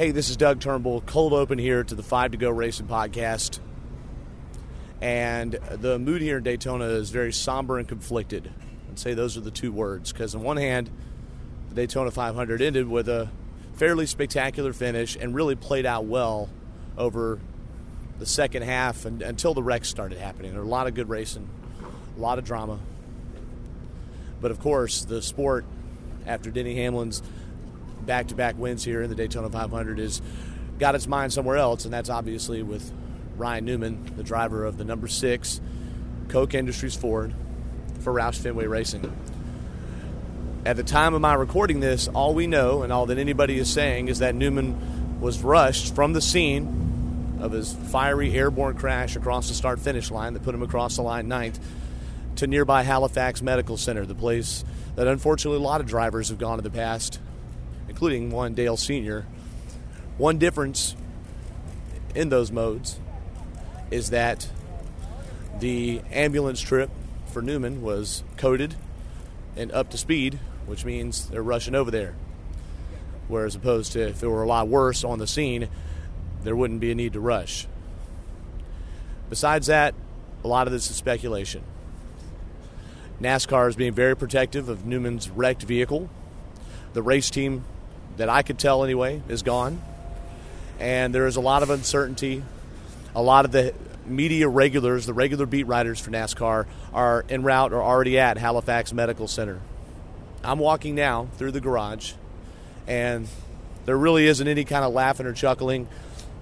Hey, this is Doug Turnbull. Cold open here to the Five to Go Racing podcast. And the mood here in Daytona is very somber and conflicted. I'd say those are the two words. Because, on one hand, the Daytona 500 ended with a fairly spectacular finish and really played out well over the second half and, until the wrecks started happening. There were a lot of good racing, a lot of drama. But of course, the sport, after Denny Hamlin's back to back wins here in the Daytona 500, is got its mind somewhere else, and that's obviously with Ryan Newman, the driver of the number six Koch Industries Ford for Roush Fenway Racing. At the time of my recording this, all we know and all that anybody is saying is that Newman was rushed from the scene of his fiery airborne crash across the start finish line that put him across the line ninth to nearby Halifax Medical Center, the place that unfortunately a lot of drivers have gone in the past, including one Dale Sr. One difference in those modes is that the ambulance trip for Newman was coded and up to speed, which means they're rushing over there. Whereas opposed to if it were a lot worse on the scene, there wouldn't be a need to rush. Besides that, a lot of this is speculation. NASCAR is being very protective of Newman's wrecked vehicle. The race team, that I could tell anyway, is gone. And there is a lot of uncertainty. A lot of the media regulars, the regular beat writers for NASCAR, are en route or already at Halifax Medical Center. I'm walking now through the garage, and there really isn't any kind of laughing or chuckling.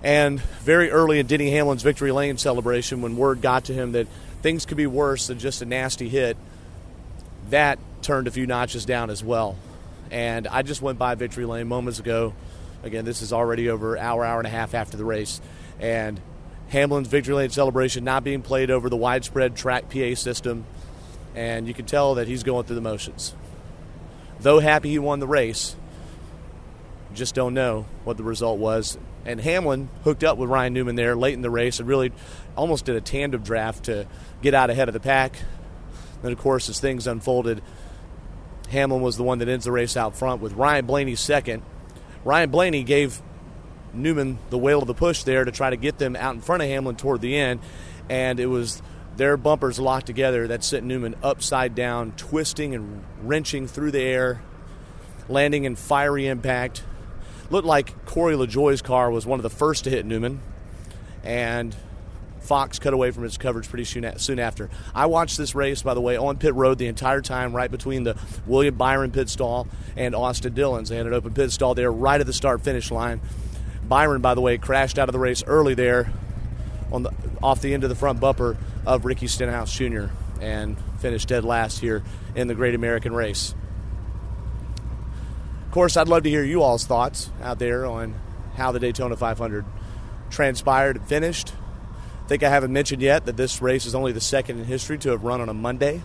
And very early in Denny Hamlin's victory lane celebration, when word got to him that things could be worse than just a nasty hit, that turned a few notches down as well. And I just went by victory lane moments ago. Again, this is already over hour, hour and a half after the race, and Hamlin's victory lane celebration not being played over the widespread track PA system, and you can tell that he's going through the motions. Though happy he won the race, just don't know what the result was. And Hamlin hooked up with Ryan Newman there late in the race and really almost did a tandem draft to get out ahead of the pack. Then, of course, as things unfolded, Hamlin was the one that ends the race out front with Ryan Blaney second. Ryan Blaney gave Newman the whale of the push there to try to get them out in front of Hamlin toward the end, and it was their bumpers locked together that sent Newman upside down, twisting and wrenching through the air, landing in fiery impact. Looked like Corey LaJoie's car was one of the first to hit Newman, and Fox cut away from its coverage pretty soon after. I watched this race, by the way, on pit road the entire time, right between the William Byron pit stall and Austin Dillon's. They had an open pit stall there right at the start finish line. Byron, by the way, crashed out of the race early there on the off the end of the front bumper of Ricky Stenhouse Jr. and finished dead last here in the Great American Race. Of course, I'd love to hear you all's thoughts out there on how the Daytona 500 transpired and finished. Think I haven't mentioned yet that this race is only the second in history to have run on a Monday.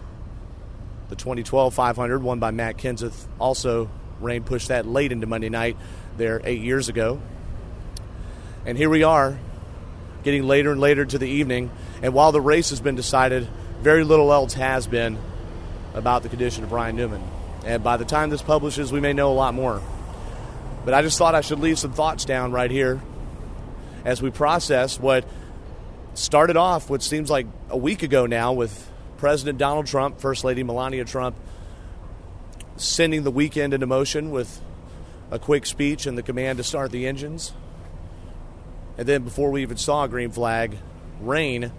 The 2012 500, won by Matt Kenseth, also rain pushed that late into Monday night there eight years ago. And here we are, getting later and later to the evening. And while the race has been decided, very little else has been about the condition of Ryan Newman. And by the time this publishes, we may know a lot more. But I just thought I should leave some thoughts down right here as we process what started off what seems like a week ago now with President Donald Trump, First Lady Melania Trump, sending the weekend into motion with a quick speech and the command to start the engines. And then before we even saw a green flag, rain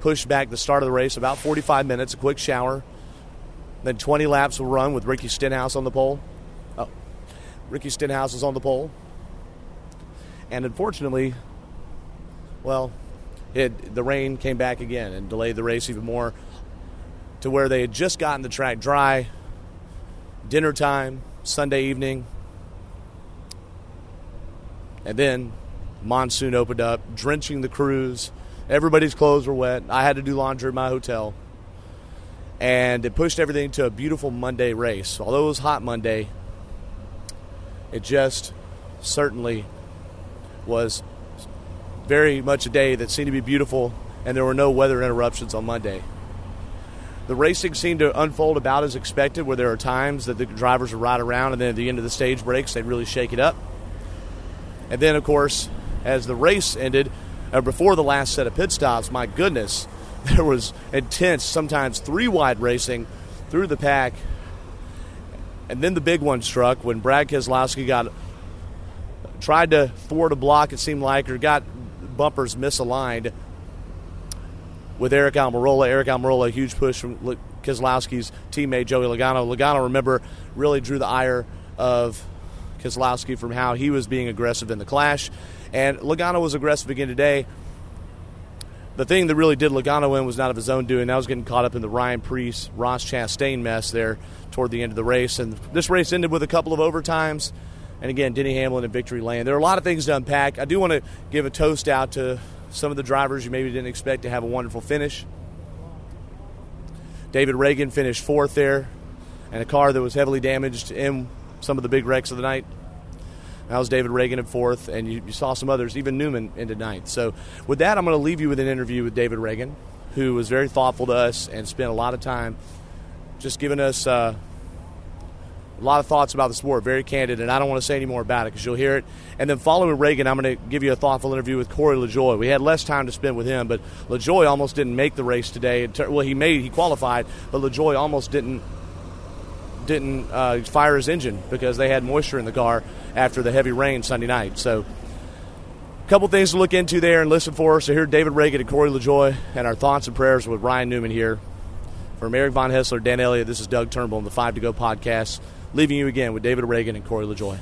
pushed back the start of the race about 45 minutes, a quick shower. Then 20 laps will run with Ricky Stenhouse on the pole. Oh, Ricky Stenhouse is on the pole. And unfortunately, well, it, the rain came back again and delayed the race even more to where they had just gotten the track dry. Dinner time, Sunday evening. And then monsoon opened up, drenching the crews. Everybody's clothes were wet. I had to do laundry at my hotel. And it pushed everything to a beautiful Monday race. Although it was hot Monday, it just certainly was very much a day that seemed to be beautiful, and there were no weather interruptions on Monday. The racing seemed to unfold about as expected, where there are times that the drivers would ride around, and then at the end of the stage breaks, they'd really shake it up. And then, of course, as the race ended, or before the last set of pit stops, my goodness, there was intense, sometimes three wide racing through the pack. And then the big one struck when Brad Keselowski got tried to thwart a block, it seemed like, or got bumpers misaligned with Aric Almirola. Aric Almirola, a huge push from Keselowski's teammate Joey Logano. Logano, remember, really drew the ire of Keselowski from how he was being aggressive in the clash. And Logano was aggressive again today. The thing that really did Logano in was not of his own doing. That was getting caught up in the Ryan Preece, Ross Chastain mess there toward the end of the race. And this race ended with a couple of overtimes. And again, Denny Hamlin in victory lane. There are a lot of things to unpack. I do want to give a toast out to some of the drivers you maybe didn't expect to have a wonderful finish. David Ragan finished fourth there, and a car that was heavily damaged in some of the big wrecks of the night. That was David Ragan in fourth, and you, you saw some others, even Newman into ninth. So, with that, I'm going to leave you with an interview with David Ragan, who was very thoughtful to us and spent a lot of time just giving us uh, a lot of thoughts about the sport, very candid, and I don't want to say any more about it because you'll hear it. And then following Ragan, I'm going to give you a thoughtful interview with Corey LaJoie. We had less time to spend with him, but LaJoie almost didn't make the race today. Well, he made he qualified, but LaJoie almost didn't didn't uh, fire his engine because they had moisture in the car after the heavy rain Sunday night. So. A couple things to look into there and listen for. So here, David Ragan and Corey LaJoie, and our thoughts and prayers with Ryan Newman here. From Eric Von Hessler, Dan Elliott, this is Doug Turnbull on the Five to Go podcast leaving you again with David Ragan and Corey LaJoie.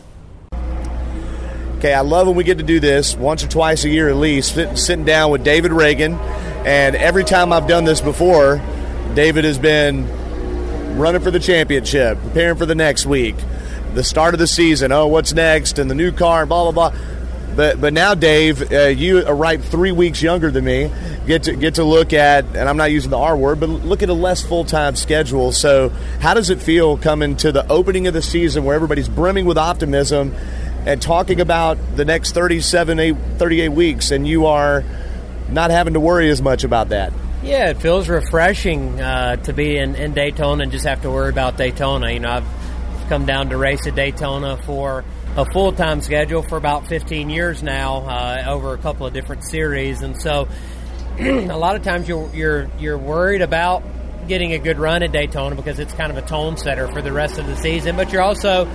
Okay, I love when we get to do this once or twice a year at least, sitting down with David Ragan. And every time I've done this before, David has been running for the championship, preparing for the next week, the start of the season. Oh, what's next? And the new car, and blah, blah, blah. But but now, Dave, uh, you are right three weeks younger than me. Get to get to look at, and I'm not using the R word, but look at a less full time schedule. So, how does it feel coming to the opening of the season where everybody's brimming with optimism and talking about the next 37, 8, 38 weeks, and you are not having to worry as much about that? Yeah, it feels refreshing uh, to be in, in Daytona and just have to worry about Daytona. You know, I've come down to race at Daytona for a full time schedule for about 15 years now uh, over a couple of different series, and so a lot of times you're you're you're worried about getting a good run at Daytona because it's kind of a tone setter for the rest of the season, but you're also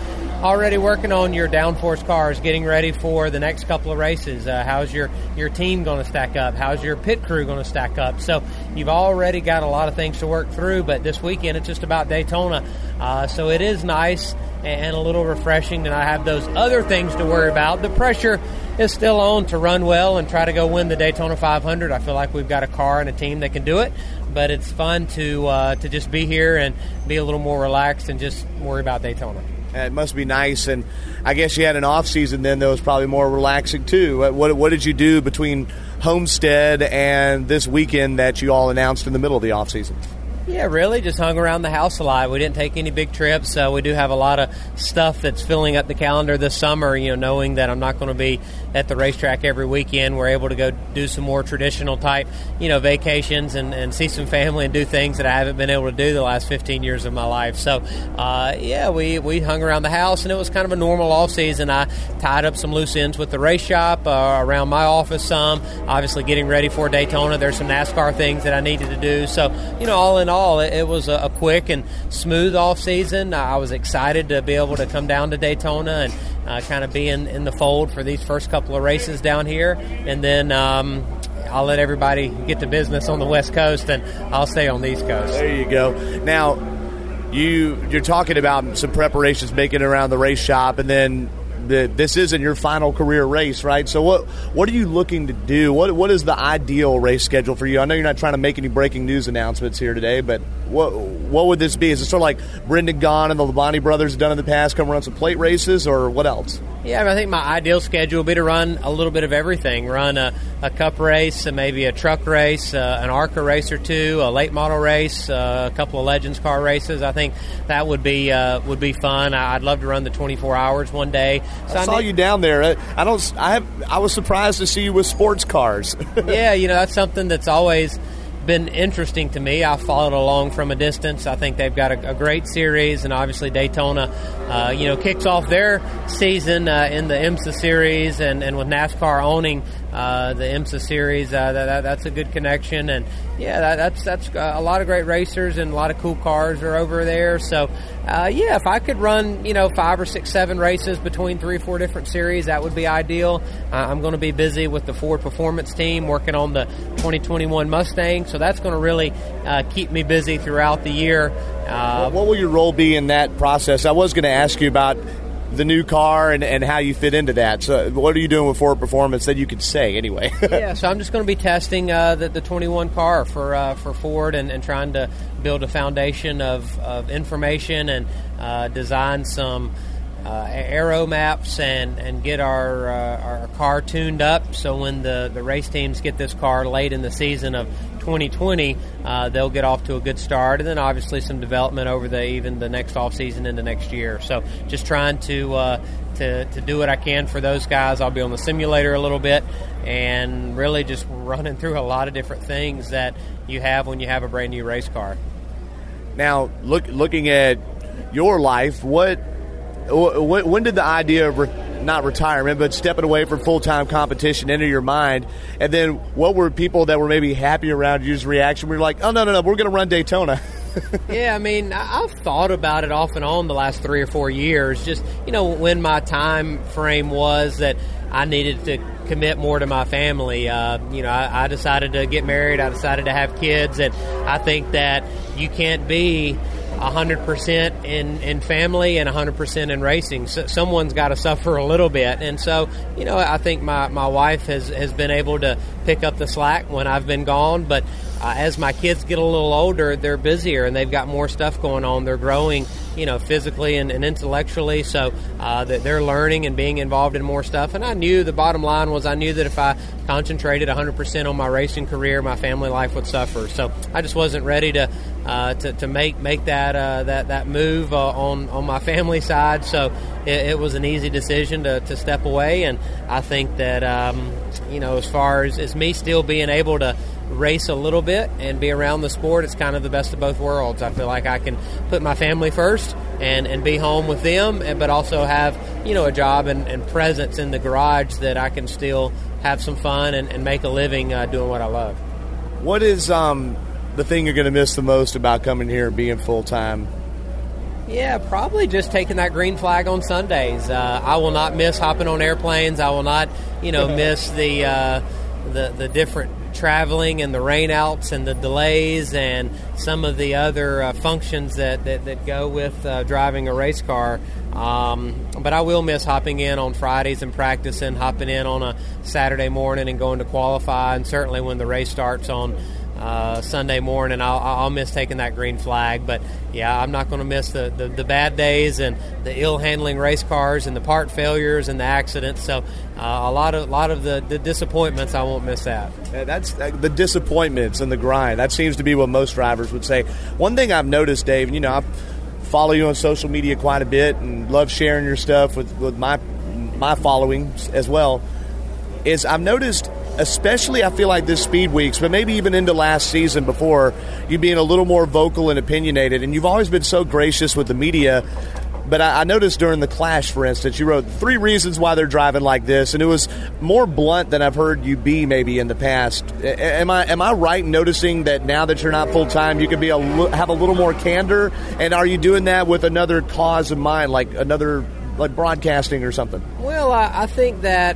already working on your downforce cars, getting ready for the next couple of races. Uh, how's your your team going to stack up? How's your pit crew going to stack up? So you've already got a lot of things to work through, but this weekend it's just about Daytona. Uh, so it is nice and a little refreshing that I have those other things to worry about. The pressure is still on to run well and try to go win the Daytona 500. I feel like we've got a car and a team that can do it, but it's fun to uh, to just be here and be a little more relaxed and just worry about Daytona. Uh, it must be nice, and I guess you had an off season then that was probably more relaxing too. Uh, what what did you do between Homestead and this weekend that you all announced in the middle of the off season? Yeah, really, just hung around the house a lot. We didn't take any big trips. Uh, we do have a lot of stuff that's filling up the calendar this summer. You know, knowing that I'm not going to be at the racetrack every weekend, we're able to go do some more traditional type, you know, vacations and, and see some family and do things that I haven't been able to do the last 15 years of my life. So, uh, yeah, we, we hung around the house, and it was kind of a normal off season. I tied up some loose ends with the race shop uh, around my office. Some obviously getting ready for Daytona. There's some NASCAR things that I needed to do. So, you know, all in all all, it, it was a, a, quick and smooth off season. I was excited to be able to come down to Daytona and uh, kind of be in, in the fold for these first couple of races down here, and then. Um, I'll let everybody get to business on the West Coast, and I'll stay on the East Coast. There you go. Now, you you're talking about some preparations making around the race shop, and then that this isn't your final career race, right? So what what are you looking to do? What what is the ideal race schedule for you? I know you're not trying to make any breaking news announcements here today, but what what would this be? Is it sort of like Brendan Gaughan and the Labonte brothers have done in the past, come run some plate races, or what else? Yeah, I think my ideal schedule would be to run a little bit of everything. Run a, a cup race, maybe a truck race, uh, an ARCA race or two, a late model race, uh, a couple of Legends car races. I think that would be uh, would be fun. I'd love to run the 24 hours one day. So I, I saw you down there. I don't. I have. I was surprised to see you with sports cars. yeah, you know that's something that's always been interesting to me. I followed along from a distance. I think they've got a, a great series, and obviously Daytona, uh, you know, kicks off their season uh, in the IMSA series, and, and with NASCAR owning uh, the IMSA series, uh, that, that, that's a good connection. And yeah, that, that's that's a lot of great racers and a lot of cool cars are over there. So uh, yeah, if I could run, you know, five or six, seven races between three or four different series, that would be ideal. Uh, I'm going to be busy with the Ford Performance team working on the 2021 Mustang, so that's going to really uh, keep me busy throughout the year. Uh, what will your role be in that process? I was going to ask you about the new car and, and how you fit into that. So, what are you doing with Ford Performance that you could say anyway? yeah, so I'm just going to be testing uh, the, the 21 car for uh, for Ford and, and trying to build a foundation of, of information and uh, design some uh, aero maps and, and get our uh, our car tuned up so when the, the race teams get this car late in the season of 2020, uh, they'll get off to a good start, and then obviously some development over the even the next off season into next year. So just trying to uh, to to do what I can for those guys. I'll be on the simulator a little bit, and really just running through a lot of different things that you have when you have a brand new race car. Now, look looking at your life, what when did the idea of not retirement, but stepping away from full time competition enter your mind? And then what were people that were maybe happy around you's reaction? We were like, oh, no, no, no, we're going to run Daytona. yeah, I mean, I've thought about it off and on the last three or four years. Just, you know, when my time frame was that I needed to commit more to my family. Uh, you know, I, I, decided to get married. I decided to have kids, and I think that you can't be 100% in, in family and 100% in racing. So someone's got to suffer a little bit. And so, you know, I think my, my wife has, has been able to pick up the slack when I've been gone. But uh, as my kids get a little older, they're busier and they've got more stuff going on. They're growing, you know, physically and, and intellectually. So uh, they're learning and being involved in more stuff. And I knew the bottom line was I knew that if I concentrated 100% on my racing career, my family life would suffer. So I just wasn't ready to uh, to, to make make that uh, that that move uh, on on my family side. So it, it, was an easy decision to, to step away. And I think that um, you know, as far as, as me still being able to race a little bit and be around the sport, it's kind of the best of both worlds. I feel like I can put my family first and, and be home with them, but also have you know a job and, and presence in the garage that I can still have some fun and, and make a living uh, doing what I love. What is um, the thing you're going to miss the most about coming here and being full time? Yeah, probably just taking that green flag on Sundays. Uh, I will not miss hopping on airplanes. I will not, you know, miss the uh, the the different traveling and the rainouts and the delays and some of the other uh, functions that, that, that, go with uh, driving a race car. Um, but I will miss hopping in on Fridays and practicing, hopping in on a Saturday morning and going to qualify, and certainly when the race starts on uh, Sunday morning. I'll, I'll, miss taking that green flag, but yeah, I'm not going to miss the, the, the, bad days and the ill handling race cars and the part failures and the accidents. So uh, a lot of a lot of the, the disappointments, I won't miss that. Yeah, that's uh, the disappointments and the grind. That seems to be what most drivers would say. One thing I've noticed, Dave, and you know, I follow you on social media quite a bit and love sharing your stuff with, with my my following as well. Is I've noticed especially I feel like this speed weeks, but maybe even into last season before, you being a little more vocal and opinionated. And you've always been so gracious with the media. But I, I noticed during the clash, for instance, you wrote three reasons why they're driving like this, and it was more blunt than I've heard you be maybe in the past. Am I am I right in noticing that now that you're not full time, you can be a have a little more candor? And are you doing that with another cause in mind, like another like broadcasting or something? Well, I, I think that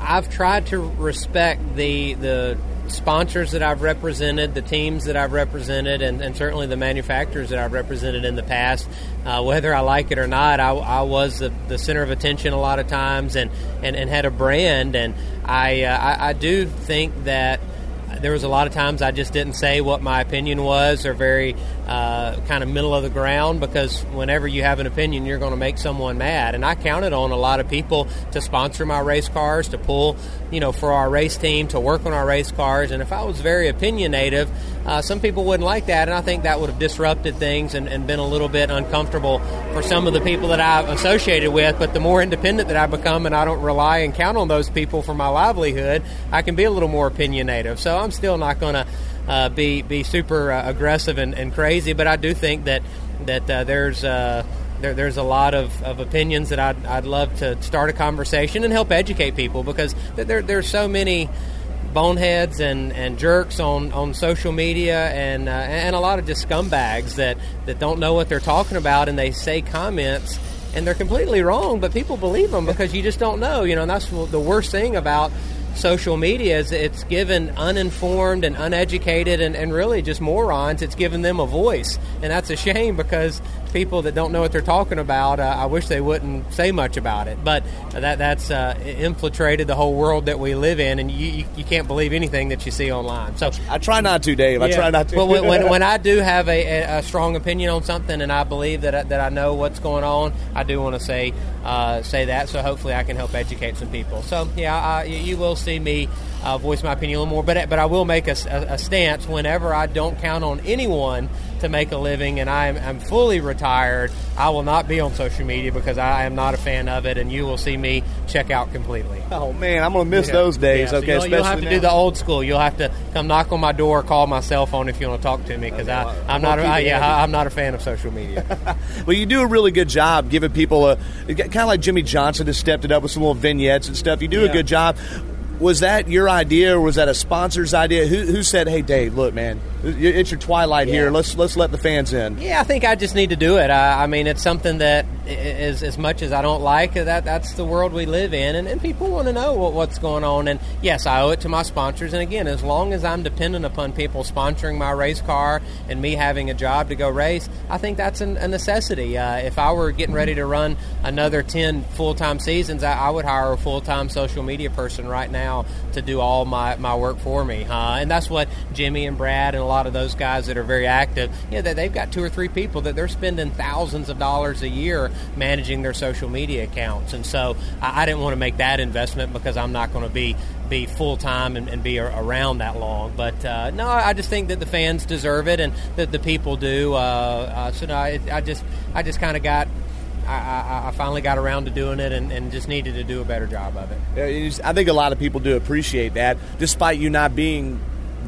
I've tried to respect the the sponsors that I've represented, the teams that I've represented, and, and certainly the manufacturers that I've represented in the past. Uh, whether I like it or not, I, I was the, the, center of attention a lot of times and, and, and had a brand. And I, uh, I, I do think that there was a lot of times I just didn't say what my opinion was or very uh, kind of middle of the ground because whenever you have an opinion, you're going to make someone mad. And I counted on a lot of people to sponsor my race cars, to pull, you know, for our race team, to work on our race cars. And if I was very opinionative, uh, some people wouldn't like that. And I think that would have disrupted things and, and been a little bit uncomfortable for some of the people that I've associated with. But the more independent that I become and I don't rely and count on those people for my livelihood, I can be a little more opinionative. So I'm still not going to uh, be be super uh, aggressive and, and, crazy, but I do think that that uh, there's. Uh, there, there's a lot of, of opinions that I'd, I'd love to start a conversation and help educate people because there, there's so many boneheads and, and jerks on, on social media and uh, and a lot of just scumbags that, that don't know what they're talking about and they say comments and they're completely wrong, but people believe them because you just don't know. You know, and that's the worst thing about social media is it's given uninformed and uneducated and, and really just morons, it's given them a voice. And that's a shame because people that don't know what they're talking about, uh, I wish they wouldn't say much about it. But that that's uh, infiltrated the whole world that we live in, and you, you, can't believe anything that you see online. So I try not to, Dave. I try not to. well, when, when, when, I do have a, a, strong opinion on something, and I believe that I, that I know what's going on, I do want to say uh, say that. So hopefully, I can help educate some people. So yeah, I, you will see me uh, voice my opinion a little more, but but I will make a, a, a stance whenever I don't count on anyone to make a living and I am I'm fully retired, I will not be on social media because I am not a fan of it, and you will see me check out completely. Oh man, I'm gonna miss yeah. those days. Yeah, okay, so you'll, you'll, have to now. do the old school. You'll have to come knock on my door, call my cell phone if you want to talk to me because I I'm not a, I, yeah I'm not a fan of social media. well, you do a really good job giving people a kind of like Jimmie Johnson has stepped it up with some little vignettes and stuff. You do yeah. a good job was that your idea or was that a sponsor's idea? Who, who said, "Hey, Dave, look, man, it's your twilight yeah. here. Let's let's let the fans in." Yeah, I think I just need to do it. I, I mean, it's something that is as much as I don't like that. That's the world we live in, and, and people want to know what, what's going on. And yes, I owe it to my sponsors. And again, as long as I'm dependent upon people sponsoring my race car and me having a job to go race, I think that's an, a necessity. Uh, if I were getting ready to run another ten full time seasons, I, I would hire a full time social media person right now to do all my, my work for me. Uh, and that's what Jimmie and Brad and a lot of those guys that are very active, you know, they've got two or three people that they're spending thousands of dollars a year managing their social media accounts. And so I, didn't want to make that investment because I'm not going to be be full time and, and, be around that long. But uh, no, I just think that the fans deserve it and that the people do. Uh, uh, so no, I, I just I just kind of got I, I, I, finally got around to doing it and, and, just needed to do a better job of it. I think a lot of people do appreciate that, despite you not being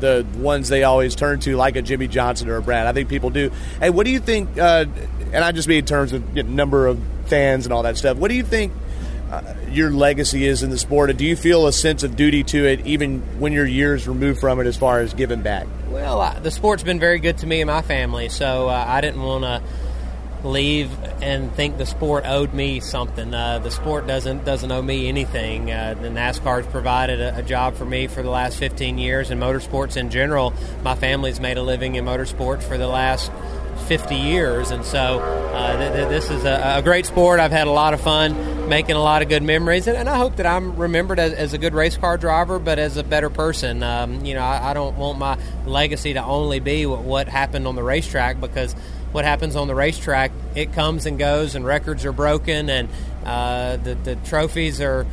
the ones they always turn to, like a Jimmie Johnson or a Brad. I think people do. Hey, what do you think? Uh, and I just mean in terms of you know, number of fans and all that stuff. What do you think? Uh, your legacy is in the sport, and do you feel a sense of duty to it, even when you're years removed from it, as far as giving back? Well, uh, the sport's been very good to me and my family, so uh, I didn't want to leave and think the sport owed me something. Uh, the sport doesn't doesn't owe me anything. Uh, the NASCAR's provided a, a, job for me for the last 15 years, and motorsports in general. My family's made a living in motorsports for the last 50 years, and so uh, th- th- this is a, a, great sport. I've had a lot of fun, making a lot of good memories, and, and I hope that I'm remembered as, as, a good race car driver, but as a better person. Um, you know, I, I, don't want my legacy to only be what, what happened on the racetrack because what happens on the racetrack. It comes and goes, and records are broken, and uh, the, the trophies are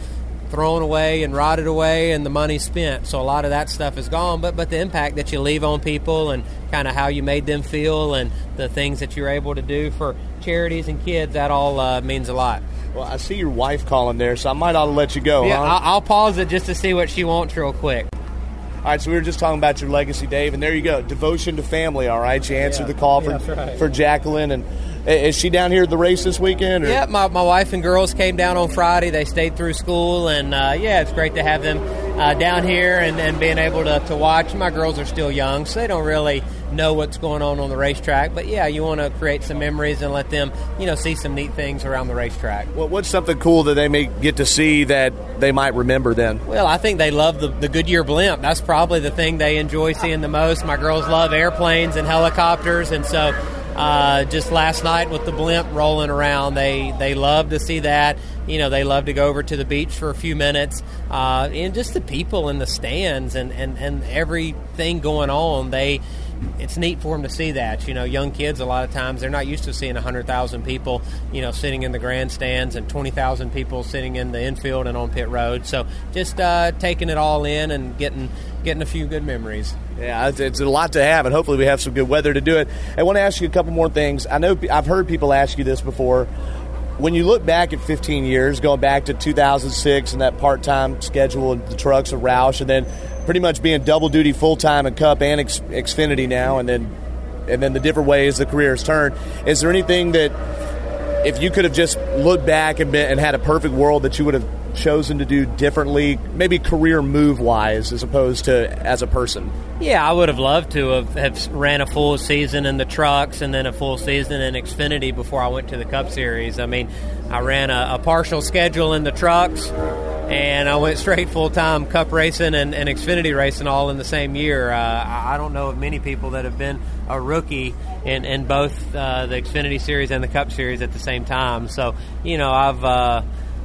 thrown away and rotted away, and the money spent. So a lot of that stuff is gone. But but the impact that you leave on people, and kind of how you made them feel, and the things that you're able to do for charities and kids, that all uh, means a lot. Well, I see your wife calling there, so I might ought to let you go. Yeah, huh? I'll, I'll pause it just to see what she wants real quick. All right, so we were just talking about your legacy, Dave, and there you go. Devotion to family, all right? You answered yeah. the call for, yeah, right. for Jacqueline. And is she down here at the race this weekend? Or? Yeah, my, my wife and girls came down on Friday. They stayed through school, and uh, yeah, it's great to have them uh, down here and, and being able to, to watch. My girls are still young, so they don't really know what's going on on the racetrack. But yeah, you want to create some memories and let them, you know, see some neat things around the racetrack. Well, what's something cool that they may get to see that they might remember then? Well, I think they love the, the Goodyear blimp. That's probably the thing they enjoy seeing the most. My girls love airplanes and helicopters, and so uh, just last night with the blimp rolling around, they they love to see that. You know, they love to go over to the beach for a few minutes, uh, and just the people in the stands and, and, and everything going on. They it's neat for them to see that. You know, young kids a lot of times they're not used to seeing 100,000 people, you know, sitting in the grandstands and 20,000 people sitting in the infield and on pit road. So just uh, taking it all in and getting getting a few good memories. Yeah, it's, it's, a lot to have, and hopefully we have some good weather to do it. I want to ask you a couple more things. I know I've heard people ask you this before. When you look back at 15 years, going back to 2006 and that part-time schedule of the trucks of Roush, and then pretty much being double duty full-time in Cup and X- Xfinity now, and then and then the different ways the career has turned. Is there anything that if you could have just looked back and, been, and had a perfect world that you would have chosen to do differently, maybe career move wise, as opposed to as a person? Yeah, I would have loved to have, have ran a full season in the trucks and then a full season in Xfinity before I went to the Cup Series. I mean, I ran a, a partial schedule in the trucks and I went straight full time Cup racing and, and, Xfinity racing all in the same year. Uh, I don't know of many people that have been a rookie in, in both uh, the Xfinity Series and the Cup Series at the same time. So, you know, I've. Uh,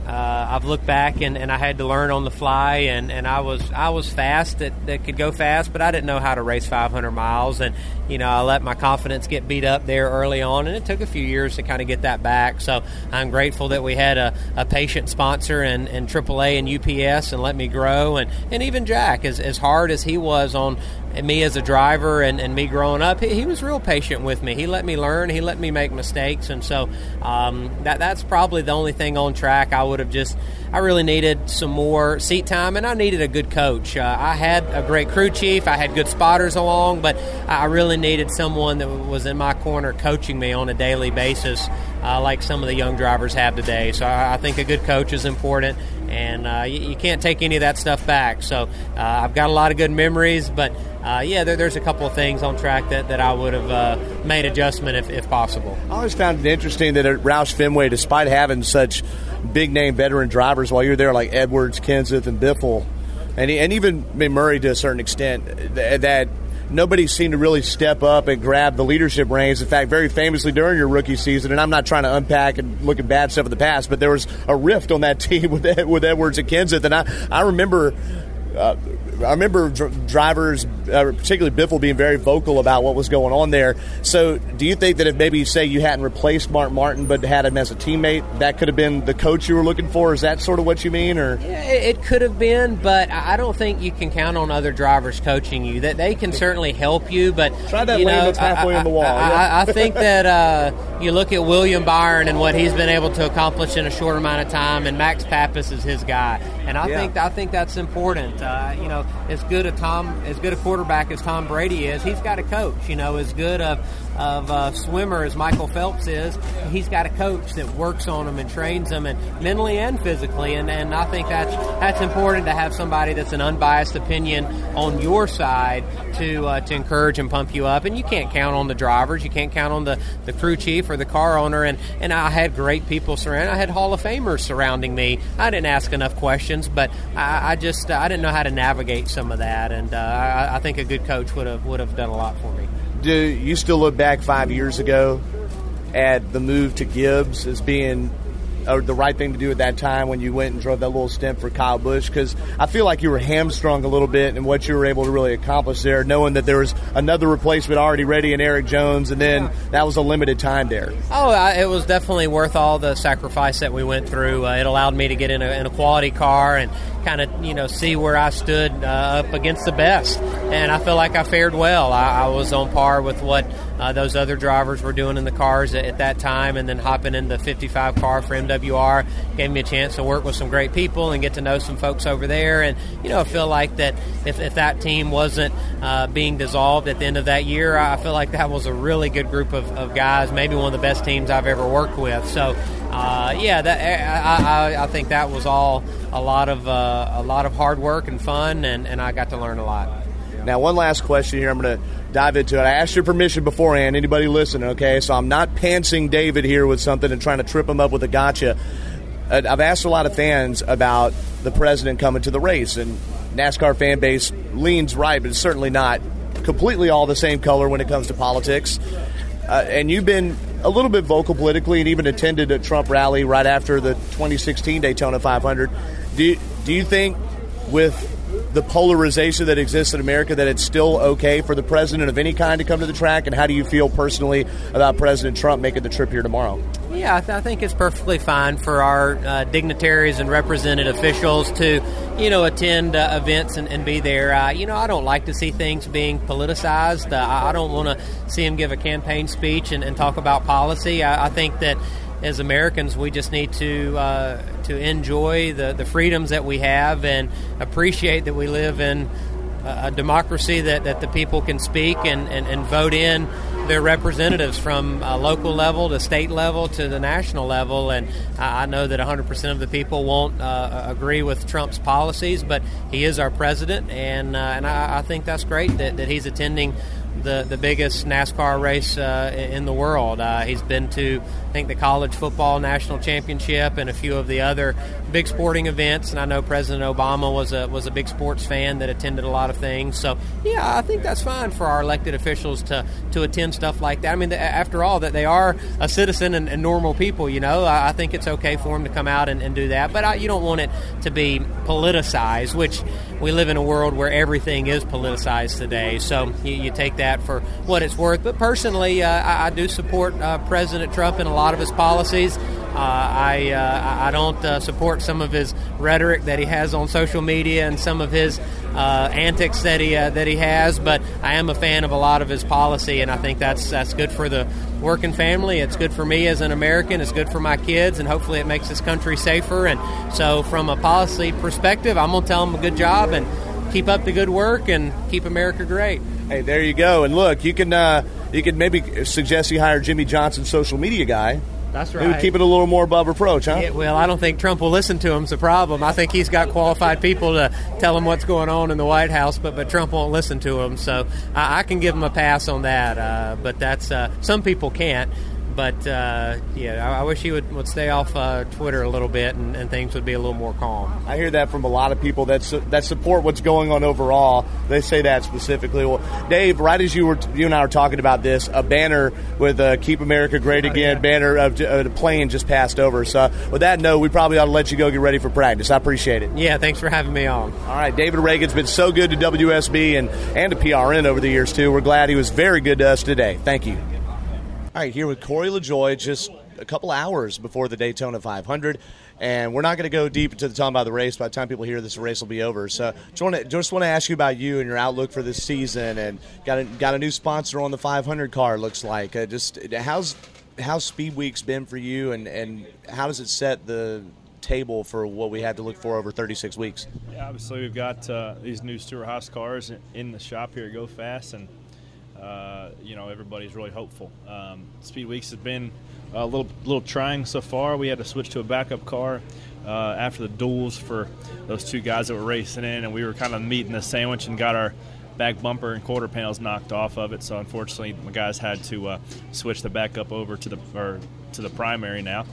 uh, I've looked back and, and I had to learn on the fly, and, and I was I was fast that, that could go fast, but I didn't know how to race 500 miles, and you know I let my confidence get beat up there early on, and it took a few years to kind of get that back. So I'm grateful that we had a, a patient sponsor and, and AAA and UPS and let me grow, and, and even Jack, as, as hard as he was on me as a driver and, and me growing up, he, he, was real patient with me. He let me learn. He let me make mistakes, and so um, that that's probably the only thing on track I would have just. I really needed some more seat time, and I needed a good coach. Uh, I had a great crew chief. I had good spotters along, but I really needed someone that was in my corner coaching me on a daily basis, uh, like some of the young drivers have today. So I, I think a good coach is important and uh, you, you, can't take any of that stuff back. So uh, I've got a lot of good memories, but uh, yeah, there, there's a couple of things on track that, that I would have uh, made adjustment if, if possible. I always found it interesting that at Roush Fenway, despite having such big name veteran drivers while you're there, like Edwards, Kenseth, and Biffle, and, and even Murray to a certain extent, that nobody seemed to really step up and grab the leadership reins. In fact, very famously during your rookie season, and I'm not trying to unpack and look at bad stuff in the past, but there was a rift on that team with with Edwards and Kenseth, and I I remember. Uh, I remember dr- drivers, uh, particularly Biffle, being very vocal about what was going on there. So, do you think that if maybe say you hadn't replaced Mark Martin but had him as a teammate, that could have been the coach you were looking for? Is that sort of what you mean, or yeah, it could have been, but I don't think you can count on other drivers coaching you. That they can certainly help you, but try that you lane know, that's halfway I, on the wall. I, yeah. I, I think that uh, you look at William Byron and what he's been able to accomplish in a short amount of time, and Max Papis is his guy, and I Yeah. think I think that's important. Uh, you know, as good a Tom, as good a quarterback as Tom Brady is, he's got a coach. You know, as good of of a swimmer as Michael Phelps is, he's got a coach that works on him and trains him, and mentally and physically. And, and I think that's that's important to have somebody that's an unbiased opinion on your side to uh, to encourage and pump you up. And you can't count on the drivers, you can't count on the, the crew chief or the car owner. And and I had great people surrounding. I had Hall of Famers surrounding me. I didn't ask enough questions, but I, I just I didn't know how to navigate some of that. And uh, I, I think a good coach would have would have done a lot for me. Do you still look back five years ago at the move to Gibbs as being uh, the right thing to do at that time when you went and drove that little stint for Kyle Busch? Because I feel like you were hamstrung a little bit in what you were able to really accomplish there, knowing that there was another replacement already ready in Erik Jones, and then that was a limited time there. Oh, I, it was definitely worth all the sacrifice that we went through. Uh, it allowed me to get in a, in a quality car and kind of you know see where I stood uh, up against the best, and I feel like I fared well. I, I was on par with what uh, those other drivers were doing in the cars at, at, that time, and then hopping in the 55 car for MWR gave me a chance to work with some great people and get to know some folks over there. And you know, I feel like that if, if that team wasn't uh, being dissolved at the end of that year, I feel like that was a really good group of, of guys, maybe one of the best teams I've ever worked with. So. Uh, yeah, that, I, I, I, think that was all a lot of uh, a lot of hard work and fun, and, and I got to learn a lot. Now, one last question here. I'm going to dive into it. I asked your permission beforehand. Anybody listening? Okay, so I'm not pantsing David here with something and trying to trip him up with a gotcha. I've asked a lot of fans about the president coming to the race, and NASCAR fan base leans right, but it's certainly not completely all the same color when it comes to politics. Uh, and you've been a little bit vocal politically and even attended a Trump rally right after the 2016 Daytona 500. Do do you think with the polarization that exists in America that it's still okay for the president of any kind to come to the track? And how do you feel personally about President Trump making the trip here tomorrow? Yeah, I, th- I think it's perfectly fine for our uh, dignitaries and represented officials to, you know, attend uh, events and, and, be there. Uh, you know, I don't like to see things being politicized. Uh, I don't want to see him give a campaign speech and, and talk about policy. I, I think that as Americans, we just need to uh, to enjoy the, the freedoms that we have and appreciate that we live in a democracy that, that the people can speak and, and, and vote in their representatives from a local level to state level to the national level. And I know that 100% of the people won't uh, agree with Trump's policies, but he is our president, and uh, and I, I, think that's great that, that he's attending the, the biggest NASCAR race uh, in the world. Uh, he's been to, I think, the college football national championship and a few of the other big sporting events. And I know President Obama was a was a big sports fan that attended a lot of things. So yeah, I think that's fine for our elected officials to to attend stuff like that. I mean, after all, that they are a citizen and, and normal people. You know, I, I, think it's okay for them to come out and, and do that. But I, you don't want it to be politicized, which we live in a world where everything is politicized today. So you, you take that for what it's worth. But personally, uh, I, I, do support uh, President Trump in a lot of his policies. Uh, I uh, I don't uh, support some of his rhetoric that he has on social media and some of his uh, antics that he that he has, but I am a fan of a lot of his policy, and I think that's that's good for the working family. It's good for me as an American. It's good for my kids, and hopefully, it makes this country safer. And so, from a policy perspective, I'm gonna tell him a good job and keep up the good work and keep America great. Hey, there you go. And look, you can uh, you can maybe suggest you hire Jimmie Johnson, social media guy. That's right. He would keep it a little more above reproach, huh? Yeah, well, I don't think Trump will listen to him. It's a problem. I think he's got qualified people to tell him what's going on in the White House, but but Trump won't listen to him. So I, I can give him a pass on that. Uh, but that's uh, some people can't but uh, yeah, I, I, wish he would, would stay off uh, Twitter a little bit, and, and, things would be a little more calm. I hear that from a lot of people that su- that support what's going on overall. They say that specifically. Well, Dave, right as you were you and I were talking about this, a banner with uh, "Keep America Great oh, Again" oh, yeah. banner of uh, the plane just passed over. So with that note, we probably ought to let you go get ready for practice. I appreciate it. Yeah, thanks for having me on. All right, David Ragan's been so good to WSB and and to PRN over the years too. We're glad he was very good to us today. Thank you. All right, here with Corey LaJoie, just a couple hours before the Daytona 500, and we're not going to go deep into the talking about the race. By the time people hear this, the race will be over. So, just want to just want to ask you about you and your outlook for this season, and got a, got a new sponsor on the 500 car. Looks like uh, just how's how's Speed Week's been for you, and and how does it set the table for what we had to look for over 36 weeks? Yeah, obviously we've got uh, these new Stewart-Haas cars in the shop here Go Fas, and uh, you know everybody's really hopeful. Um, Speed Weeks has been a little little trying so far. We had to switch to a backup car uh, after the duels for those two guys that were racing in, and we were kind of meeting the sandwich and got our back bumper and quarter panels knocked off of it. So unfortunately, my guys had to uh, switch the backup over to the or to the primary now.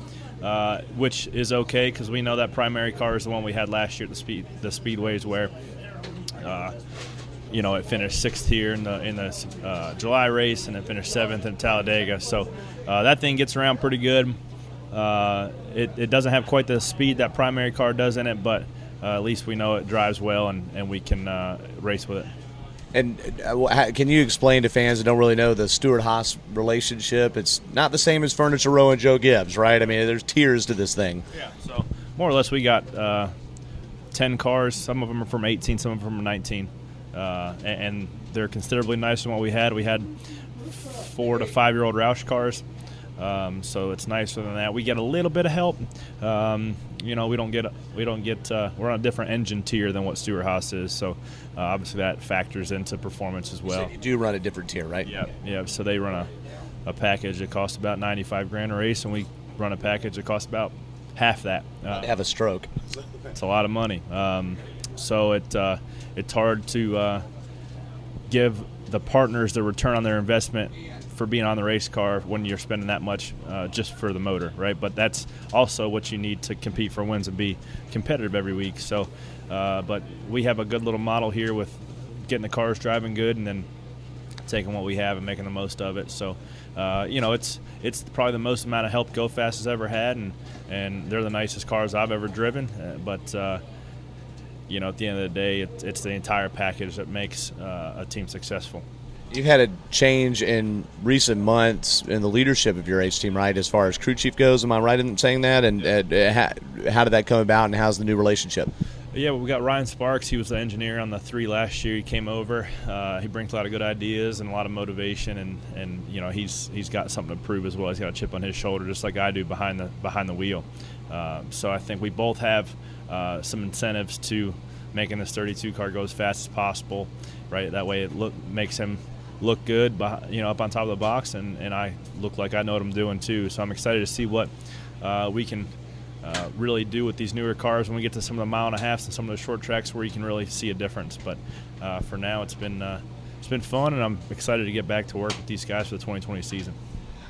Uh, which is okay because we know that primary car is the one we had last year at the speed the speedways where uh, you know, it finished sixth here in the in the uh, July race, and it finished seventh in Talladega. So uh, that thing gets around pretty good. Uh, it, it doesn't have quite the speed that primary car does in it, but uh, at least we know it drives well, and, and we can uh, race with it. And uh, can you explain to fans that don't really know the Stewart Haas relationship? It's not the same as Furniture Row and Joe Gibbs, right? I mean, there's tiers to this thing. Yeah. So more or less, we got ten cars. Some of them are from 18, some of them from 19 uh, and they're considerably nicer than what we had. We had four to five year old Roush cars. Um, so it's nicer than that. We get a little bit of help. Um, you know, we don't get we don't get uh, we're on a different engine tier than what Stewart-Haas is. So uh, obviously that factors into performance as well. So you do run a different tier, right? Yeah, yeah. So they run a, a package that costs about ninety five grand a race, and we run a package that costs about half that. Uh, have a stroke. It's a lot of money. Um, so it uh, it's hard to uh, give the partners the return on their investment for being on the race car when you're spending that much uh, just for the motor, right? But that's also what you need to compete for wins and be competitive every week. So, uh, but we have a good little model here with getting the cars driving good and then taking what we have and making the most of it. So, uh, you know, it's it's probably the most amount of help Go Fas has ever had, and and they're the nicest cars I've ever driven. Uh, but uh, you know, at the end of the day, it, it's the entire package that makes uh, a team successful. You've had a change in recent months in the leadership of your H team, right? As far as crew chief goes, am I right in saying that? And uh, how, how, did that come about, and how's the new relationship? Yeah, we got Ryan Sparks. He was the engineer on the three last year. He came over. Uh, he brings a lot of good ideas and a lot of motivation, and, and you know he's he's got something to prove as well. He's got a chip on his shoulder, just like I do behind the behind the wheel. Uh, so I think we both have uh, some incentives to making this 32 car go as fast as possible. Right, that way it look makes him look good, you know, up on top of the box, and, and I look like I know what I'm doing too. So I'm excited to see what uh, we can uh, really do with these newer cars when we get to some of the mile and a halfs and some of the short tracks where you can really see a difference. But uh, for now, it's been uh, it's been fun, and I'm excited to get back to work with these guys for the 2020 season.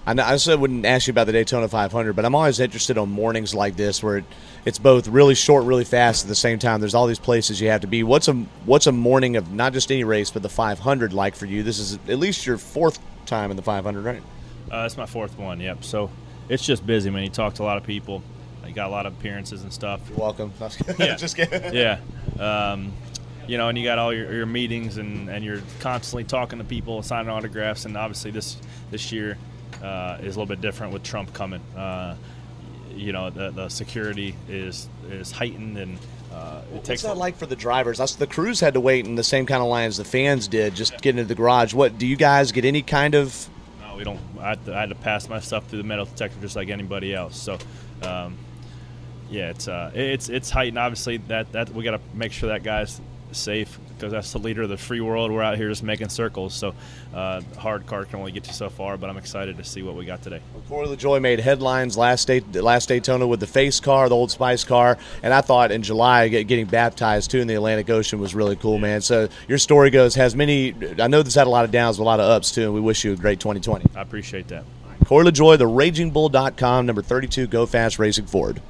I, know, I said wouldn't ask you about the Daytona 500, but I'm always interested on mornings like this where it, it's both really short, really fast at the same time. There's all these places you have to be. What's a what's a morning of not just any race, but the 500 like for you? This is at least your fourth time in the 500, right? Uh, it's my fourth one. Yep. So it's just busy, man. You talk to a lot of people. You got a lot of appearances and stuff. You're welcome. yeah. just kidding. Yeah. Um, you know, and you got all your, your meetings and, and you're constantly talking to people, signing autographs, and obviously this this year uh, is a little bit different with Trump coming. Uh, you know, the, the security is is heightened and. Uh, it What's that like for the drivers? The crews had to wait in the same kind of line as the fans did, just getting into the garage. What do you guys get any kind of? No, we don't. I had, to, I had to pass my stuff through the metal detector just like anybody else. So, um, yeah, it's uh, it's it's heightened. Obviously, that that we got to make sure that guy's safe because that's the leader of the free world. We're out here just making circles. So, uh, hard car can only get you so far. But I'm excited to see what we got today. Well, Corey LaJoie made headlines last day, last Daytona with the face car, the Old Spice car, and I thought in July getting baptized too in the Atlantic Ocean was really cool, man. So your story goes has many. I know this had a lot of downs, but a lot of ups too, and we wish you a great 2020. I appreciate that. Corey LaJoie, the RagingBull.com, number 32, Go Fast Racing Ford.